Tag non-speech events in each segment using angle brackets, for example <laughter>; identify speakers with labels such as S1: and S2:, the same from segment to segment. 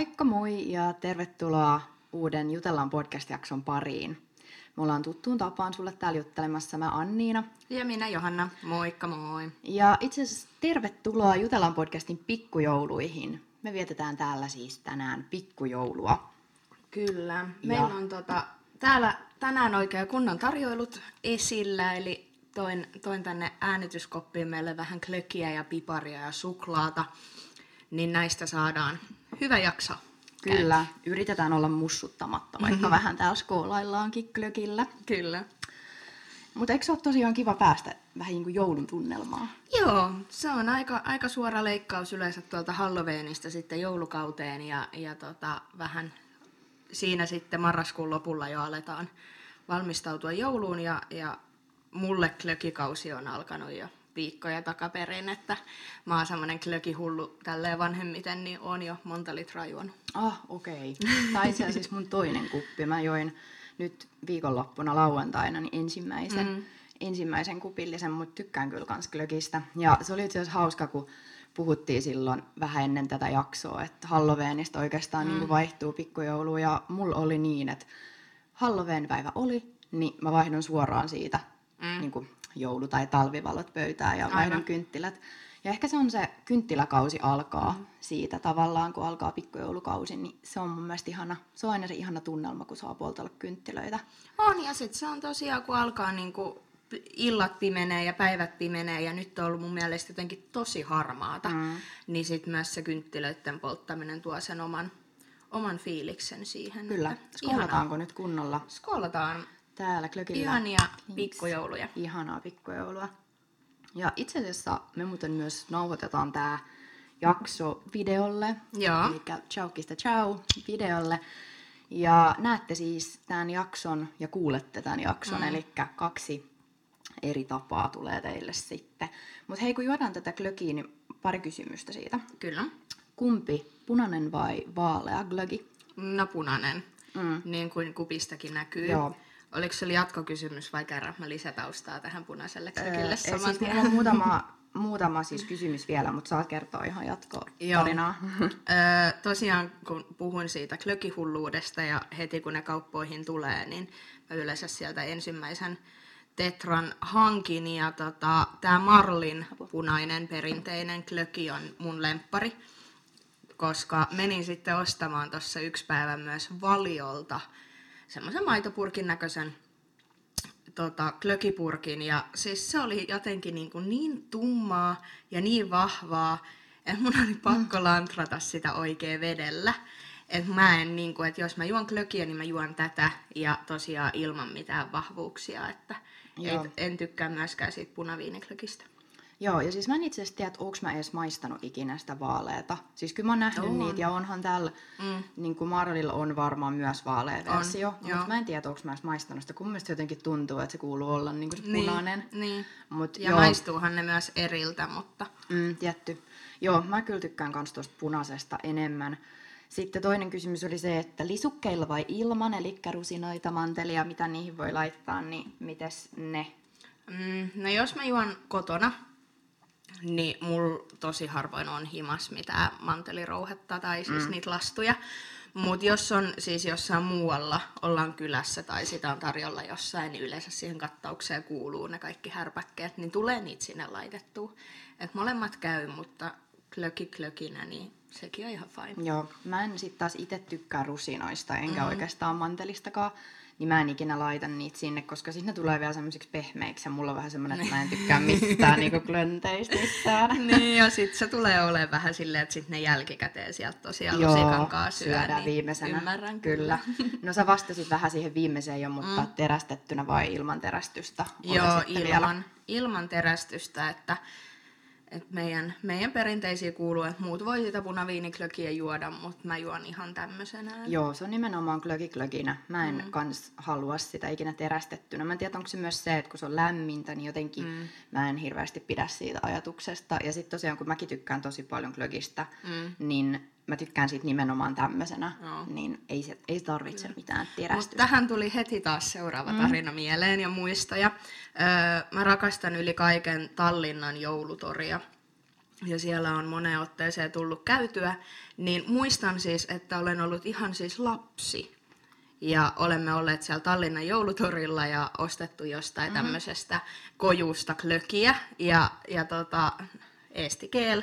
S1: Moikka moi ja tervetuloa uuden Jutellaan podcast-jakson pariin. Me ollaan tuttuun tapaan sulle täällä juttelemassa mä Anniina.
S2: Ja minä Johanna. Moikka moi.
S1: Ja itse asiassa tervetuloa Jutellaan podcastin pikkujouluihin. Me vietetään täällä siis tänään pikkujoulua.
S2: Kyllä. Meillä on tota, täällä tänään oikein kunnon tarjoilut esillä, eli toin, toin tänne äänityskoppiin meille vähän klökiä ja piparia ja suklaata, niin näistä saadaan hyvä jakso.
S1: Kyllä, yritetään olla mussuttamatta, vaikka mm-hmm. vähän täällä skoolaillaankin klökillä.
S2: Kyllä.
S1: Mutta eikö se ole tosiaan kiva päästä vähän niin kuin joulun tunnelmaa?
S2: Joo, se on aika, aika suora leikkaus yleensä tuolta Halloweenista sitten joulukauteen ja, ja tota, vähän siinä sitten marraskuun lopulla jo aletaan valmistautua jouluun ja, ja mulle klökikausi on alkanut jo viikkoja takaperin, että mä oon semmonen klökihullu tälleen vanhemmiten, niin on jo monta litraa juonut.
S1: Ah, okei. Okay. Tai itse asiassa mun toinen kuppi. Mä join nyt viikonloppuna lauantaina niin ensimmäisen, mm. ensimmäisen kupillisen, mutta tykkään kyllä kans klökistä. Ja se oli itse asiassa hauska, kun puhuttiin silloin vähän ennen tätä jaksoa, että Halloweenista oikeastaan mm. niin vaihtuu pikkujoulu. Ja mulla oli niin, että Halloween-päivä oli, niin mä vaihdon suoraan siitä mm. niin kuin joulu- tai talvivalot pöytään ja vaihdon kynttilät. Ja ehkä se on se kynttiläkausi alkaa mm. siitä tavallaan, kun alkaa pikkujoulukausi, niin se on mun mielestä ihana, se on aina se ihana tunnelma, kun saa poltella kynttilöitä.
S2: On, ja sitten se on tosiaan, kun alkaa niinku illat pimenee ja päivät pimenee, ja nyt on ollut mun mielestä jotenkin tosi harmaata, mm. niin sitten myös se kynttilöiden polttaminen tuo sen oman, oman fiiliksen siihen.
S1: Kyllä. Skoolataanko nyt kunnolla?
S2: Skoolataan.
S1: Täällä klökillä.
S2: Ihania pikkujouluja.
S1: Ihanaa pikkujoulua. Ja itse asiassa me muuten myös nauhoitetaan tämä jakso videolle.
S2: Joo.
S1: Eli Chaukista Ciao videolle. Ja näette siis tämän jakson ja kuulette tämän jakson, mm. eli kaksi eri tapaa tulee teille sitten. Mutta hei, kun juodaan tätä glögiä, niin pari kysymystä siitä.
S2: Kyllä.
S1: Kumpi, punainen vai vaalea glögi?
S2: No punainen, mm. niin kuin kupistakin näkyy.
S1: Joo.
S2: Oliko se jatkokysymys vai kerran mä lisätaustaa tähän punaiselle klökille öö,
S1: saman siis mulla on muutama, <laughs> muutama siis kysymys vielä, mutta saat kertoa ihan jatkotarinaa. <laughs>
S2: öö, tosiaan kun puhuin siitä klökihulluudesta ja heti kun ne kauppoihin tulee, niin mä yleensä sieltä ensimmäisen Tetran hankin ja tota, tämä Marlin punainen perinteinen klöki on mun lemppari, koska menin sitten ostamaan tuossa yksi päivä myös Valiolta semmoisen maitopurkin näköisen tota, klökipurkin ja siis se oli jotenkin niin, kuin niin tummaa ja niin vahvaa, että mun oli pakko mm. lantrata sitä oikein vedellä. että mä en, niin kuin, että jos mä juon klökiä, niin mä juon tätä ja tosiaan ilman mitään vahvuuksia, että ei, en tykkää myöskään siitä punaviiniklökistä.
S1: Joo, ja siis mä en itse asiassa tiedä, että onko mä edes maistanut ikinä sitä vaaleeta. Siis kyllä mä oon nähnyt on. niitä, ja onhan täällä, mm. niin kuin Marlilla on varmaan myös vaalea versio, mutta mä en tiedä, onko mä edes maistanut sitä, kun mun mielestä jotenkin tuntuu, että se kuuluu olla niin kuin se niin, punainen.
S2: Niin, Mut, ja joo. maistuuhan ne myös eriltä, mutta...
S1: Mm, tietty. Joo, mä kyllä tykkään kans tuosta punaisesta enemmän. Sitten toinen kysymys oli se, että lisukkeilla vai ilman, eli rusinoita, mantelia, mitä niihin voi laittaa, niin mites ne?
S2: Mm, no jos mä juon kotona, niin mulla tosi harvoin on himas mitään mantelirouhetta tai siis mm. niitä lastuja. Mutta jos on siis jossain muualla, ollaan kylässä tai sitä on tarjolla jossain, niin yleensä siihen kattaukseen kuuluu ne kaikki härpäkkeet, niin tulee niitä sinne laitettua. Et molemmat käy, mutta klöki klökinä, niin sekin on ihan fine.
S1: Joo, mä en sitten taas itse tykkää rusinoista, enkä mm. oikeastaan mantelistakaan niin mä en ikinä laita niitä sinne, koska sitten ne tulee vielä semmoisiksi pehmeiksi ja mulla on vähän semmoinen, että mä en tykkää <laughs> mistään niinku klönteistä mistään. <laughs>
S2: niin ja sitten se tulee olemaan vähän silleen, että sitten ne jälkikäteen sieltä tosiaan Joo, lusikan kanssa syö,
S1: syödään
S2: niin
S1: viimeisenä.
S2: Ymmärrän
S1: kyllä. No sä vastasit vähän siihen viimeiseen jo, mutta mm. terästettynä vai ilman terästystä?
S2: Joo, ilman, ilman terästystä, että et meidän, meidän perinteisiä kuuluu, että muut voi sitä punaviiniklökiä juoda, mutta mä juon ihan tämmöisenä.
S1: Joo, se on nimenomaan klökiklökinä. Mä en mm. kans halua sitä ikinä terästettynä. Mä en tiedä, onko se myös se, että kun se on lämmintä, niin jotenkin mm. mä en hirveästi pidä siitä ajatuksesta. Ja sitten tosiaan, kun mäkin tykkään tosi paljon klökistä, mm. niin mä tykkään siitä nimenomaan tämmöisenä, no. niin ei, se, ei tarvitse mm. mitään terästystä. Mut
S2: tähän tuli heti taas seuraava mm. tarina mm. mieleen ja muistoja. Mä rakastan yli kaiken Tallinnan joulutoria. ja siellä on moneen otteeseen tullut käytyä, niin muistan siis, että olen ollut ihan siis lapsi. Ja olemme olleet siellä Tallinnan joulutorilla ja ostettu jostain mm-hmm. tämmöisestä kojusta klökiä ja, ja tota, estikeel.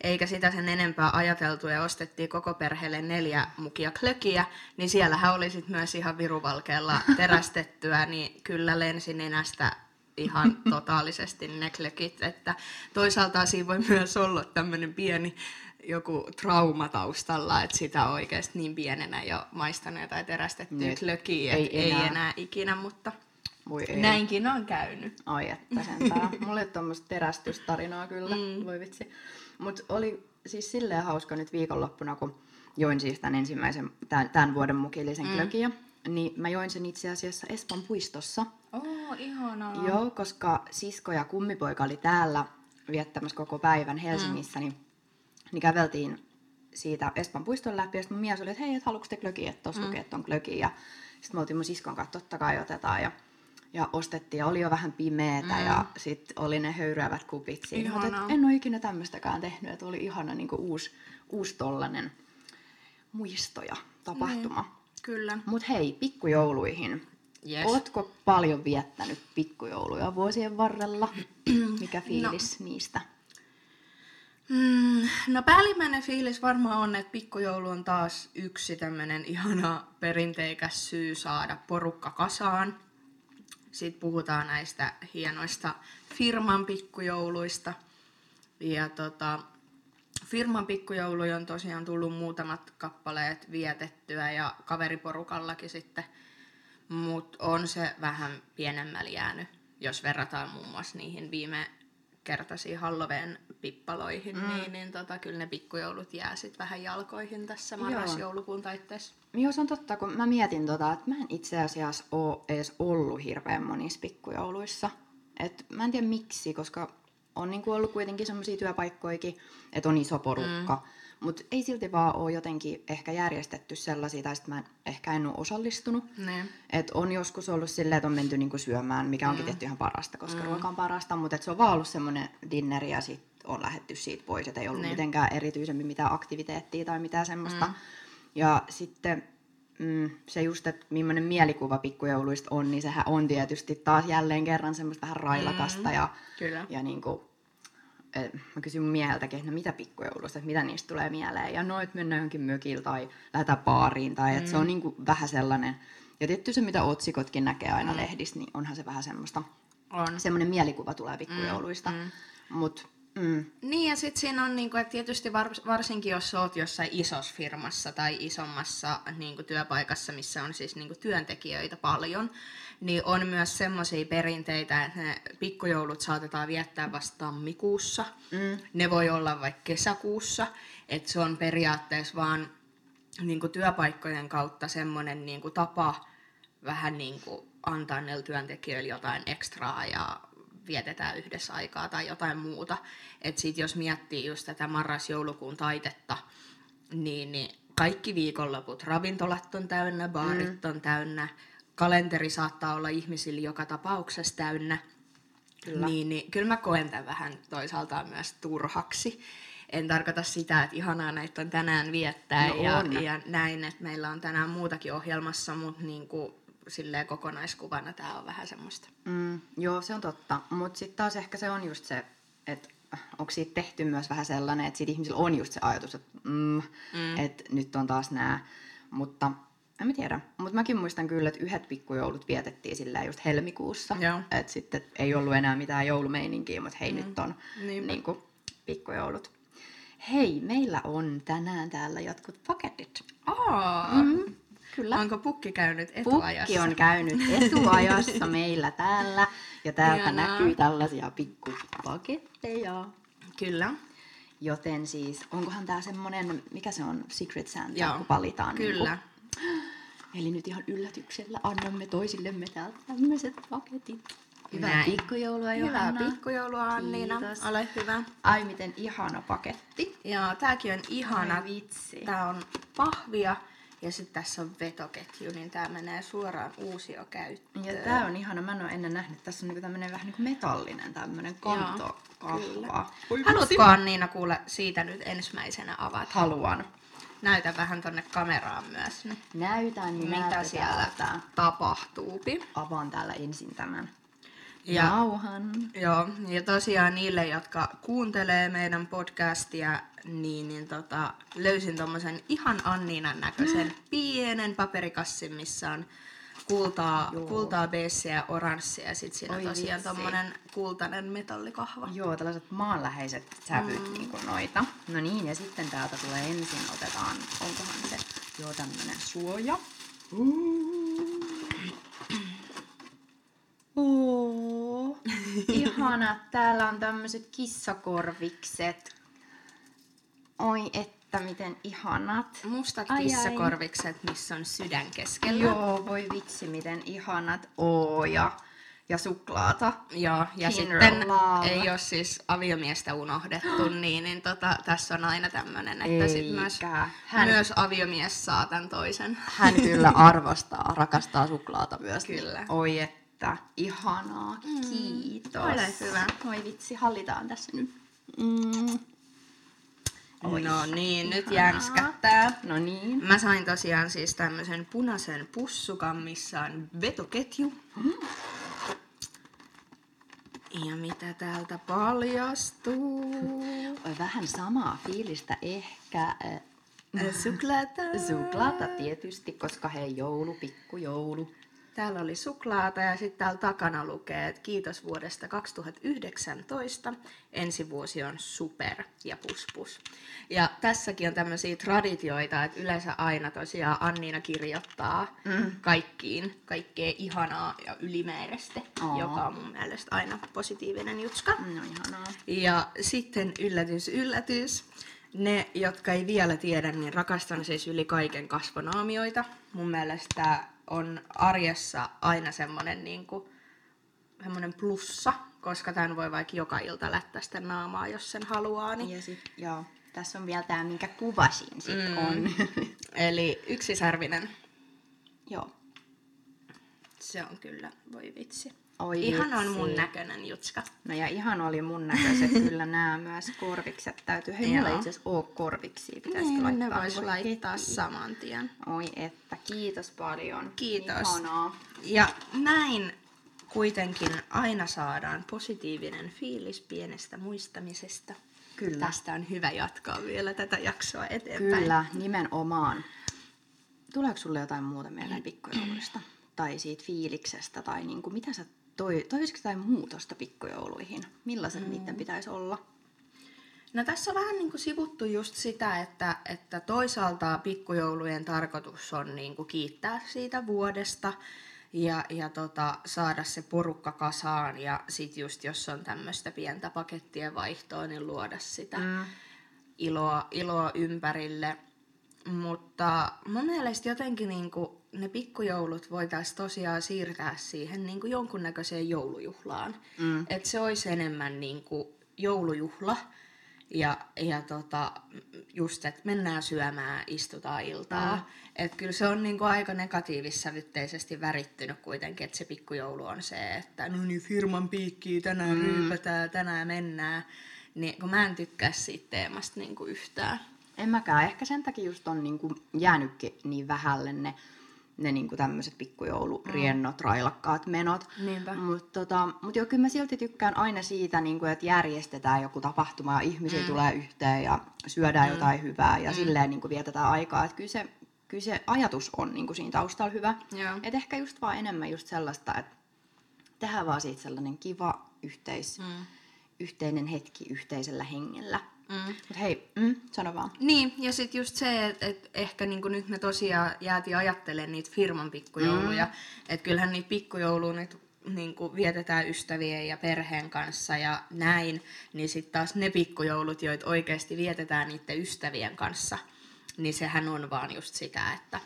S2: Eikä sitä sen enempää ajateltu ja ostettiin koko perheelle neljä mukia klökiä, niin siellähän oli sit myös ihan viruvalkealla <laughs> terästettyä, niin kyllä lensi nenästä ihan <laughs> totaalisesti ne klökit. Että toisaalta siinä voi myös olla tämmöinen pieni joku trauma taustalla, että sitä oikeasti niin pienenä jo maistanut jotain terästettyä niin, klökiä, ei, ei enää. enää ikinä, mutta voi ei. näinkin on käynyt.
S1: Ai että sentään. <laughs> Mulla ei tuommoista terästystarinaa kyllä, mm. voi vitsi. Mutta oli siis silleen hauska nyt viikonloppuna, kun join siis tämän ensimmäisen, tämän, tämän vuoden mukillisen mm. klökiä, niin mä join sen itse asiassa Espan puistossa.
S2: Oh, ihanaa.
S1: Joo, koska sisko ja kummipoika oli täällä viettämässä koko päivän Helsingissä, mm. niin niin käveltiin siitä Espan puiston läpi, ja sitten mun mies oli, että hei, et haluatko te klökiä, että tossa mm. että on klökiä, ja sitten me oltiin mun siskon kanssa, totta kai otetaan, ja, ja ostettiin, ja oli jo vähän pimeetä, mm. ja sitten oli ne höyryävät kupit siinä, mutta en ole ikinä tämmöistäkään tehnyt, että oli ihana niin uusi, uusi tollanen muisto ja tapahtuma. Mm.
S2: Kyllä.
S1: Mutta hei, pikkujouluihin. Yes. Ootko paljon viettänyt pikkujouluja vuosien varrella? <clears throat> Mikä no. fiilis no. niistä?
S2: Mm, no päällimmäinen fiilis varmaan on, että pikkujoulu on taas yksi tämmöinen ihana perinteikäs syy saada porukka kasaan. Sitten puhutaan näistä hienoista firman pikkujouluista. Ja tota, firman pikkujouluja on tosiaan tullut muutamat kappaleet vietettyä ja kaveriporukallakin sitten. Mutta on se vähän pienemmällä jäänyt, jos verrataan muun muassa niihin viime kertaisiin Halloween pippaloihin, mm. niin, niin tota, kyllä ne pikkujoulut jää sitten vähän jalkoihin tässä marras-joulukuun taitteessa.
S1: Joo, se on totta, kun mä mietin, tota, että mä en itse asiassa ole edes ollut hirveän monissa pikkujouluissa. Et mä en tiedä miksi, koska on niinku ollut kuitenkin semmoisia työpaikkoikin, että on iso porukka. Mm mutta ei silti vaan ole jotenkin ehkä järjestetty sellaisia, tai sitten mä ehkä en ole osallistunut. Et on joskus ollut silleen, että on menty niinku syömään, mikä onkin mm. tehty ihan parasta, koska mm. ruoka on parasta, mutta se on vaan ollut semmoinen dinneri ja sitten on lähetty siitä pois, että ei ollut ne. mitenkään erityisemmin mitään aktiviteettia tai mitään semmoista. Mm. Ja sitten mm, se just, että millainen mielikuva pikkujouluista on, niin sehän on tietysti taas jälleen kerran semmoista vähän railakasta mm. ja,
S2: Kyllä.
S1: ja niin kuin, mä kysyin mun mieheltäkin, että no mitä pikkujoulusta, että mitä niistä tulee mieleen. Ja no, että mennään johonkin mökillä tai lähdetään baariin. Tai että mm. se on mm. niin kuin vähän sellainen. Ja tietty se, mitä otsikotkin näkee aina mm. lehdissä, niin onhan se vähän semmoista. On. Semmoinen mielikuva tulee pikkujouluista. Mm. Mm. Mut,
S2: mm. Niin ja sitten siinä on, niinku, että tietysti varsinkin jos oot jossain isossa firmassa tai isommassa niinku, työpaikassa, missä on siis niinku, työntekijöitä paljon, niin on myös semmoisia perinteitä, että ne pikkujoulut saatetaan viettää vasta tammikuussa. Mm. Ne voi olla vaikka kesäkuussa. Että se on periaatteessa vaan niin kuin työpaikkojen kautta semmoinen niin kuin tapa vähän niin kuin antaa niille työntekijöille jotain ekstraa ja vietetään yhdessä aikaa tai jotain muuta. Että sit jos miettii just tätä marras-joulukuun taitetta, niin, niin kaikki viikonloput, ravintolat on täynnä, baarit mm. on täynnä, kalenteri saattaa olla ihmisillä joka tapauksessa täynnä, kyllä. Niin, niin kyllä mä koen tämän vähän toisaalta myös turhaksi. En tarkoita sitä, että ihanaa näitä on tänään viettää no ja, ja näin, että meillä on tänään muutakin ohjelmassa, mutta niin kuin, silleen kokonaiskuvana tämä on vähän semmoista.
S1: Mm, joo, se on totta. Mutta sitten taas ehkä se on just se, että onko siitä tehty myös vähän sellainen, että siitä ihmisillä on just se ajatus, että mm, mm. et nyt on taas nämä. Mutta en mä tiedä, mutta mäkin muistan kyllä, että yhdet pikkujoulut vietettiin sillä just helmikuussa. Että sitten ei ollut enää mitään joulumeininkiä, mutta hei mm. nyt on niin kuin, pikkujoulut. Hei, meillä on tänään täällä jotkut paketit.
S2: Aa, mm, kyllä. Onko pukki käynyt etuajassa?
S1: Pukki on käynyt etuajassa meillä täällä. Ja täältä Hienoa. näkyy tällaisia pikkupaketteja.
S2: Kyllä.
S1: Joten siis, onkohan tämä semmonen, mikä se on, Secret Santa, Joo, kun palitaan?
S2: Kyllä. Niin kuin,
S1: Eli nyt ihan yllätyksellä annamme toisillemme täältä tämmöiset paketit. Hyvää Näin. pikkujoulua Johanna.
S2: Hyvää pikkujoulua Anniina. Kiitos. Ole hyvä.
S1: Ai miten ihana paketti.
S2: Joo, tääkin on ihana.
S1: Ai vitsi.
S2: Tää on pahvia Ja sitten tässä on vetoketju, niin tämä menee suoraan uusio käyttöön.
S1: Ja tää on ihana, mä en ole ennen nähnyt. Tässä on niinku tämmönen vähän niinku metallinen tämmönen kanto kahva.
S2: Haluatko Anniina kuule siitä nyt ensimmäisenä avata?
S1: Haluan.
S2: Näytä vähän tonne kameraan myös, niin
S1: Näytän, niin
S2: mitä siellä
S1: täältä.
S2: tapahtuupi.
S1: Avaan täällä ensin tämän
S2: Ja-
S1: nauhan.
S2: Joo, ja tosiaan niille, jotka kuuntelee meidän podcastia, niin, niin tota, löysin tommosen ihan Anniinan näköisen pienen paperikassin, missä on kultaa,
S1: Joo.
S2: kultaa beessiä ja oranssia, ja sit siinä on
S1: Oi
S2: tosiaan tommonen kultainen metallikahva.
S1: Joo, tällaiset maanläheiset sävyt mm. niin kuin noita. No niin, ja sitten täältä tulee ensin, otetaan, onkohan se joo tämmönen suoja. Oo, <laughs> ihana. Täällä on tämmöiset kissakorvikset. Oi että miten ihanat.
S2: Mustat
S1: Ai ai.
S2: kissakorvikset, missä on sydän keskellä.
S1: Joo, voi vitsi miten ihanat. Oo, ja, ja suklaata.
S2: Joo, ja
S1: Kinder
S2: sitten
S1: Love.
S2: ei ole siis aviomiestä unohdettu, <gasps> niin, niin tota, tässä on aina tämmöinen, että sit myös.
S1: Hän-
S2: myös aviomies saa tämän toisen.
S1: Hän kyllä arvostaa, rakastaa suklaata myös. niin
S2: Kyllä.
S1: Oi että, ihanaa, kiitos.
S2: ole hyvä.
S1: Oi vitsi, hallitaan tässä nyt. Mm. Oi,
S2: no niin, nyt
S1: ihanaa.
S2: jänskättää.
S1: No niin.
S2: Mä sain tosiaan siis tämmöisen punaisen pussukan, missä on vetoketju. Ja mitä täältä paljastuu?
S1: Oi, vähän samaa fiilistä ehkä. Äh,
S2: Suklaata.
S1: suklaata tietysti, koska hei joulu, pikkujoulu.
S2: Täällä oli suklaata ja sitten täällä takana lukee, että kiitos vuodesta 2019. Ensi vuosi on super ja pus pus. Ja tässäkin on tämmöisiä traditioita, että yleensä aina tosiaan Anniina kirjoittaa mm. kaikkiin kaikkea ihanaa ja ylimääräistä,
S1: Aa.
S2: joka on mun mielestä aina positiivinen jutska.
S1: No ihanaa.
S2: Ja sitten yllätys, yllätys. Ne, jotka ei vielä tiedä, niin rakastan siis yli kaiken kasvonaamioita. Mun mielestä on arjessa aina semmonen niinku, semmonen plussa, koska tämän voi vaikka joka ilta lättästä naamaa, jos sen haluaa. Niin.
S1: Ja sit, joo, tässä on vielä tää, minkä kuvasin sit mm. on. <laughs>
S2: Eli yksisarvinen.
S1: joo.
S2: Se on kyllä, voi vitsi.
S1: Oi
S2: Ihan on mun näköinen jutska.
S1: No ja ihan oli mun näköiset <laughs> kyllä nämä myös korvikset täytyy. Hei, mulla ei itse asiassa ole korviksia. Pitäisikö
S2: Niin,
S1: laittaa?
S2: ne vois
S1: Voi
S2: laittaa saman tien.
S1: Oi että, kiitos paljon.
S2: Kiitos.
S1: Ihanaa.
S2: Ja näin kuitenkin aina saadaan positiivinen fiilis pienestä muistamisesta.
S1: Kyllä.
S2: Tästä on hyvä jatkaa vielä tätä jaksoa eteenpäin.
S1: Kyllä, nimenomaan. Tuleeko sulle jotain muuta mieleen pikkujouluista? tai siitä fiiliksestä? Tai niinku, mitä sä toi, toisiko jotain muutosta pikkujouluihin? Millaiset mm. niiden pitäisi olla?
S2: No tässä on vähän niin kuin sivuttu just sitä, että, että toisaalta pikkujoulujen tarkoitus on niin kuin kiittää siitä vuodesta ja, ja tota, saada se porukka kasaan ja sit just jos on tämmöistä pientä pakettien vaihtoa, niin luoda sitä
S1: Mm.
S2: iloa, iloa ympärille. Mutta mun mielestä jotenkin niin kuin ne pikkujoulut voitaisiin tosiaan siirtää siihen niin kuin jonkunnäköiseen joulujuhlaan.
S1: Mm.
S2: Että se olisi enemmän niin kuin joulujuhla ja, ja tota, just, että mennään syömään, istutaan iltaa.
S1: Mm.
S2: Että kyllä se on niin kuin aika negatiivissävytteisesti värittynyt kuitenkin, että se pikkujoulu on se, että no niin firman piikkiä, tänään mm. ryypätään, tänään mennään. Niin kun mä en tykkää siitä teemasta niin kuin yhtään.
S1: En mäkään. Ehkä sen takia just on niinku jäänytkin niin vähälle ne, ne niinku tämmöiset pikkujouluriennot, railakkaat menot. Mutta tota, mut joo, kyllä mä silti tykkään aina siitä, niinku, että järjestetään joku tapahtuma ja ihmisiä mm. tulee yhteen ja syödään mm. jotain hyvää ja mm. silleen niinku vietetään aikaa. Et kyllä, se, kyllä se ajatus on niinku siinä taustalla hyvä.
S2: Joo.
S1: Et ehkä just vaan enemmän just sellaista, että tehdään vaan siitä sellainen kiva yhteis, mm. yhteinen hetki yhteisellä hengellä.
S2: Mm.
S1: Mut hei, mm, sano vaan.
S2: Niin, ja sitten just se, että et ehkä niinku nyt me tosiaan jäätiin ajattelemaan niitä firman pikkujouluja. Mm. Että kyllähän niitä pikkujouluja nyt niinku vietetään ystävien ja perheen kanssa ja näin. Niin sitten taas ne pikkujoulut, joita oikeasti vietetään niiden ystävien kanssa, niin sehän on vaan just sitä, että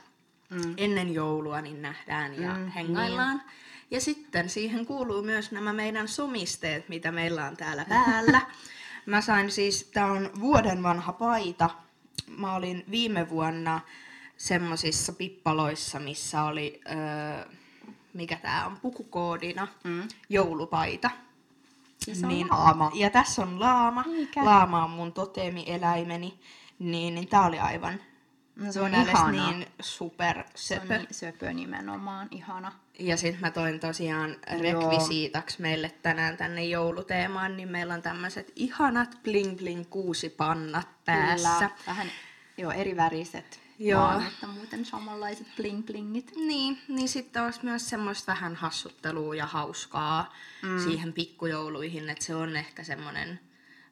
S2: mm. ennen joulua niin nähdään ja
S1: mm,
S2: hengaillaan. Niin. Ja sitten siihen kuuluu myös nämä meidän somisteet, mitä meillä on täällä päällä. <laughs> Mä sain siis, tää on vuoden vanha paita. Mä olin viime vuonna semmosissa pippaloissa, missä oli, öö, mikä tää on, pukukoodina, mm. joulupaita.
S1: Siis on laama.
S2: Ja tässä on laama.
S1: Eikä.
S2: Laama on mun toteemieläimeni. Niin, niin tää oli aivan
S1: se on
S2: mun mielestä
S1: ihana.
S2: niin super
S1: Se on
S2: söpö.
S1: niin söpö nimenomaan, ihana.
S2: Ja sitten mä toin tosiaan rekvisiitaksi meille tänään tänne jouluteemaan, niin meillä on tämmöiset ihanat bling bling kuusi pannat päässä.
S1: Kyllä, vähän joo, eri väriset.
S2: Joo.
S1: Vaan, mutta muuten samanlaiset bling blingit.
S2: Niin, niin sitten olisi myös semmoista vähän hassuttelua ja hauskaa mm. siihen pikkujouluihin, että se on ehkä semmoinen,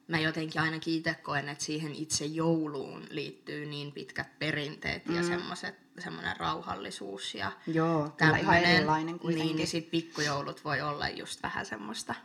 S2: mä jotenkin ainakin itse koen, että siihen itse jouluun liittyy niin pitkät perinteet mm. ja semmoiset, semmoinen rauhallisuus ja
S1: Joo, kyllä ihan erilainen kuitenkin.
S2: Niin, niin sit pikkujoulut voi olla just vähän semmoista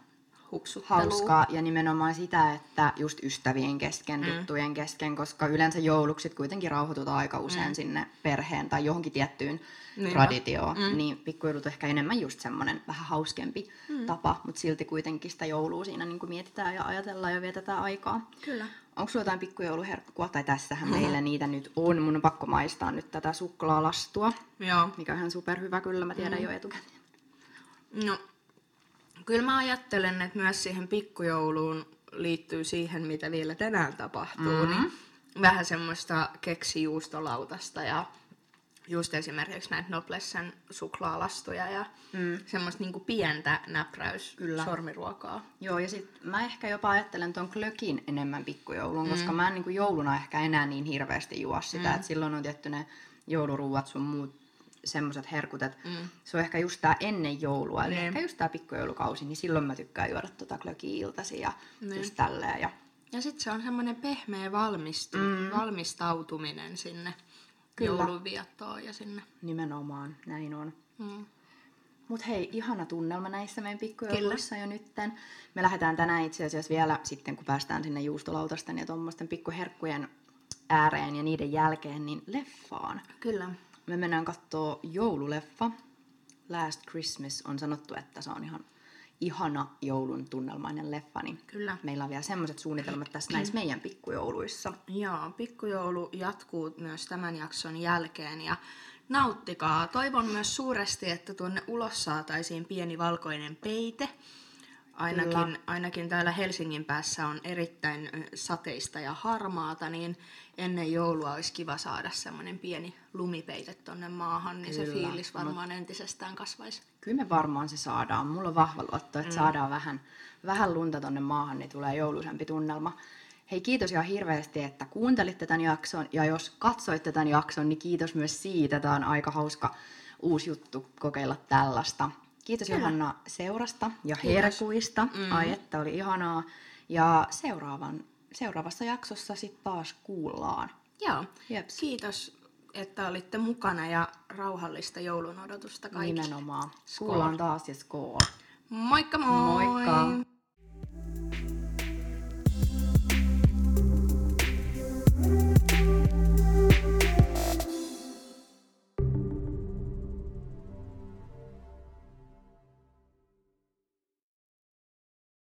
S2: hupsuttelua.
S1: hauskaa ja nimenomaan sitä, että just ystävien kesken, mm. tuttujen kesken, koska yleensä joulukset kuitenkin rauhoitutaan aika usein mm. sinne perheen tai johonkin tiettyyn
S2: Niinpä.
S1: traditioon, mm. niin pikkujoulut on ehkä enemmän just semmoinen vähän hauskempi mm. tapa, mutta silti kuitenkin sitä joulua siinä niin mietitään ja ajatellaan ja vietetään aikaa.
S2: Kyllä.
S1: Onko sulla jotain pikkujouluherkkua, tai tässähän meillä niitä nyt on, mun on pakko maistaa nyt tätä suklaalastua,
S2: Joo.
S1: mikä on ihan superhyvä kyllä, mä tiedän mm. jo etukäteen.
S2: No, kyllä mä ajattelen, että myös siihen pikkujouluun liittyy siihen, mitä vielä tänään tapahtuu, mm-hmm. niin vähän semmoista keksijuustolautasta ja just esimerkiksi näitä Noblessen suklaalastuja ja mm. semmoista niinku pientä näpräys
S1: Kyllä.
S2: sormiruokaa.
S1: Joo, ja sitten mä ehkä jopa ajattelen ton klökin enemmän pikkujouluun, mm. koska mä en niin jouluna ehkä enää niin hirveästi juo sitä, mm. että silloin on tietty ne jouluruuat sun muut semmoiset herkut, että mm. se on ehkä just tää ennen joulua, eli
S2: Niin.
S1: ehkä just tää pikkujoulukausi, niin silloin mä tykkään juoda tota klökiä iltasi ja
S2: Niin.
S1: just tälleen. Ja
S2: Ja sitten se on semmoinen pehmeä valmistu, mm. valmistautuminen sinne
S1: Kyllä.
S2: ja sinne.
S1: nimenomaan näin on.
S2: Mm.
S1: Mut hei, ihana tunnelma näissä meidän pikkujouluissa jo nytten. Me lähdetään tänään itse asiassa vielä sitten, kun päästään sinne juustolautasten ja tuommoisten pikkuherkkujen ääreen ja niiden jälkeen, niin leffaan.
S2: Kyllä.
S1: Me mennään kattoo joululeffa. Last Christmas on sanottu, että se on ihan ihana joulun tunnelmainen leffa, niin
S2: Kyllä.
S1: meillä on vielä semmoiset suunnitelmat tässä näissä <clears throat> meidän pikkujouluissa.
S2: Joo, pikkujoulu jatkuu myös tämän jakson jälkeen ja nauttikaa. Toivon myös suuresti, että tuonne ulos saataisiin pieni valkoinen peite. Ainakin,
S1: Kyllä.
S2: ainakin täällä Helsingin päässä on erittäin sateista ja harmaata, niin ennen joulua olisi kiva saada semmoinen pieni lumipeite tonne maahan, niin se
S1: Kyllä,
S2: fiilis varmaan entisestään kasvaisi.
S1: Kyllä me varmaan se saadaan. Mulla on vahva luotto, että mm. saadaan vähän, vähän lunta tonne maahan, niin tulee jouluisempi tunnelma. Hei, kiitos ihan hirveästi, että kuuntelitte tämän jakson. Ja jos katsoitte tämän jakson, niin kiitos myös siitä. Tämä on aika hauska uusi juttu kokeilla tällaista. Kiitos Johanna seurasta ja herkuista. Mm. Ai että oli ihanaa. Ja seuraavan, seuraavassa jaksossa sitten taas kuullaan.
S2: Joo,
S1: Jeps.
S2: kiitos, että olitte mukana ja rauhallista joulun odotusta kaikille.
S1: Nimenomaan.
S2: Skål.
S1: Kuullaan taas ja skool.
S2: Moikka moi!
S1: Moikka!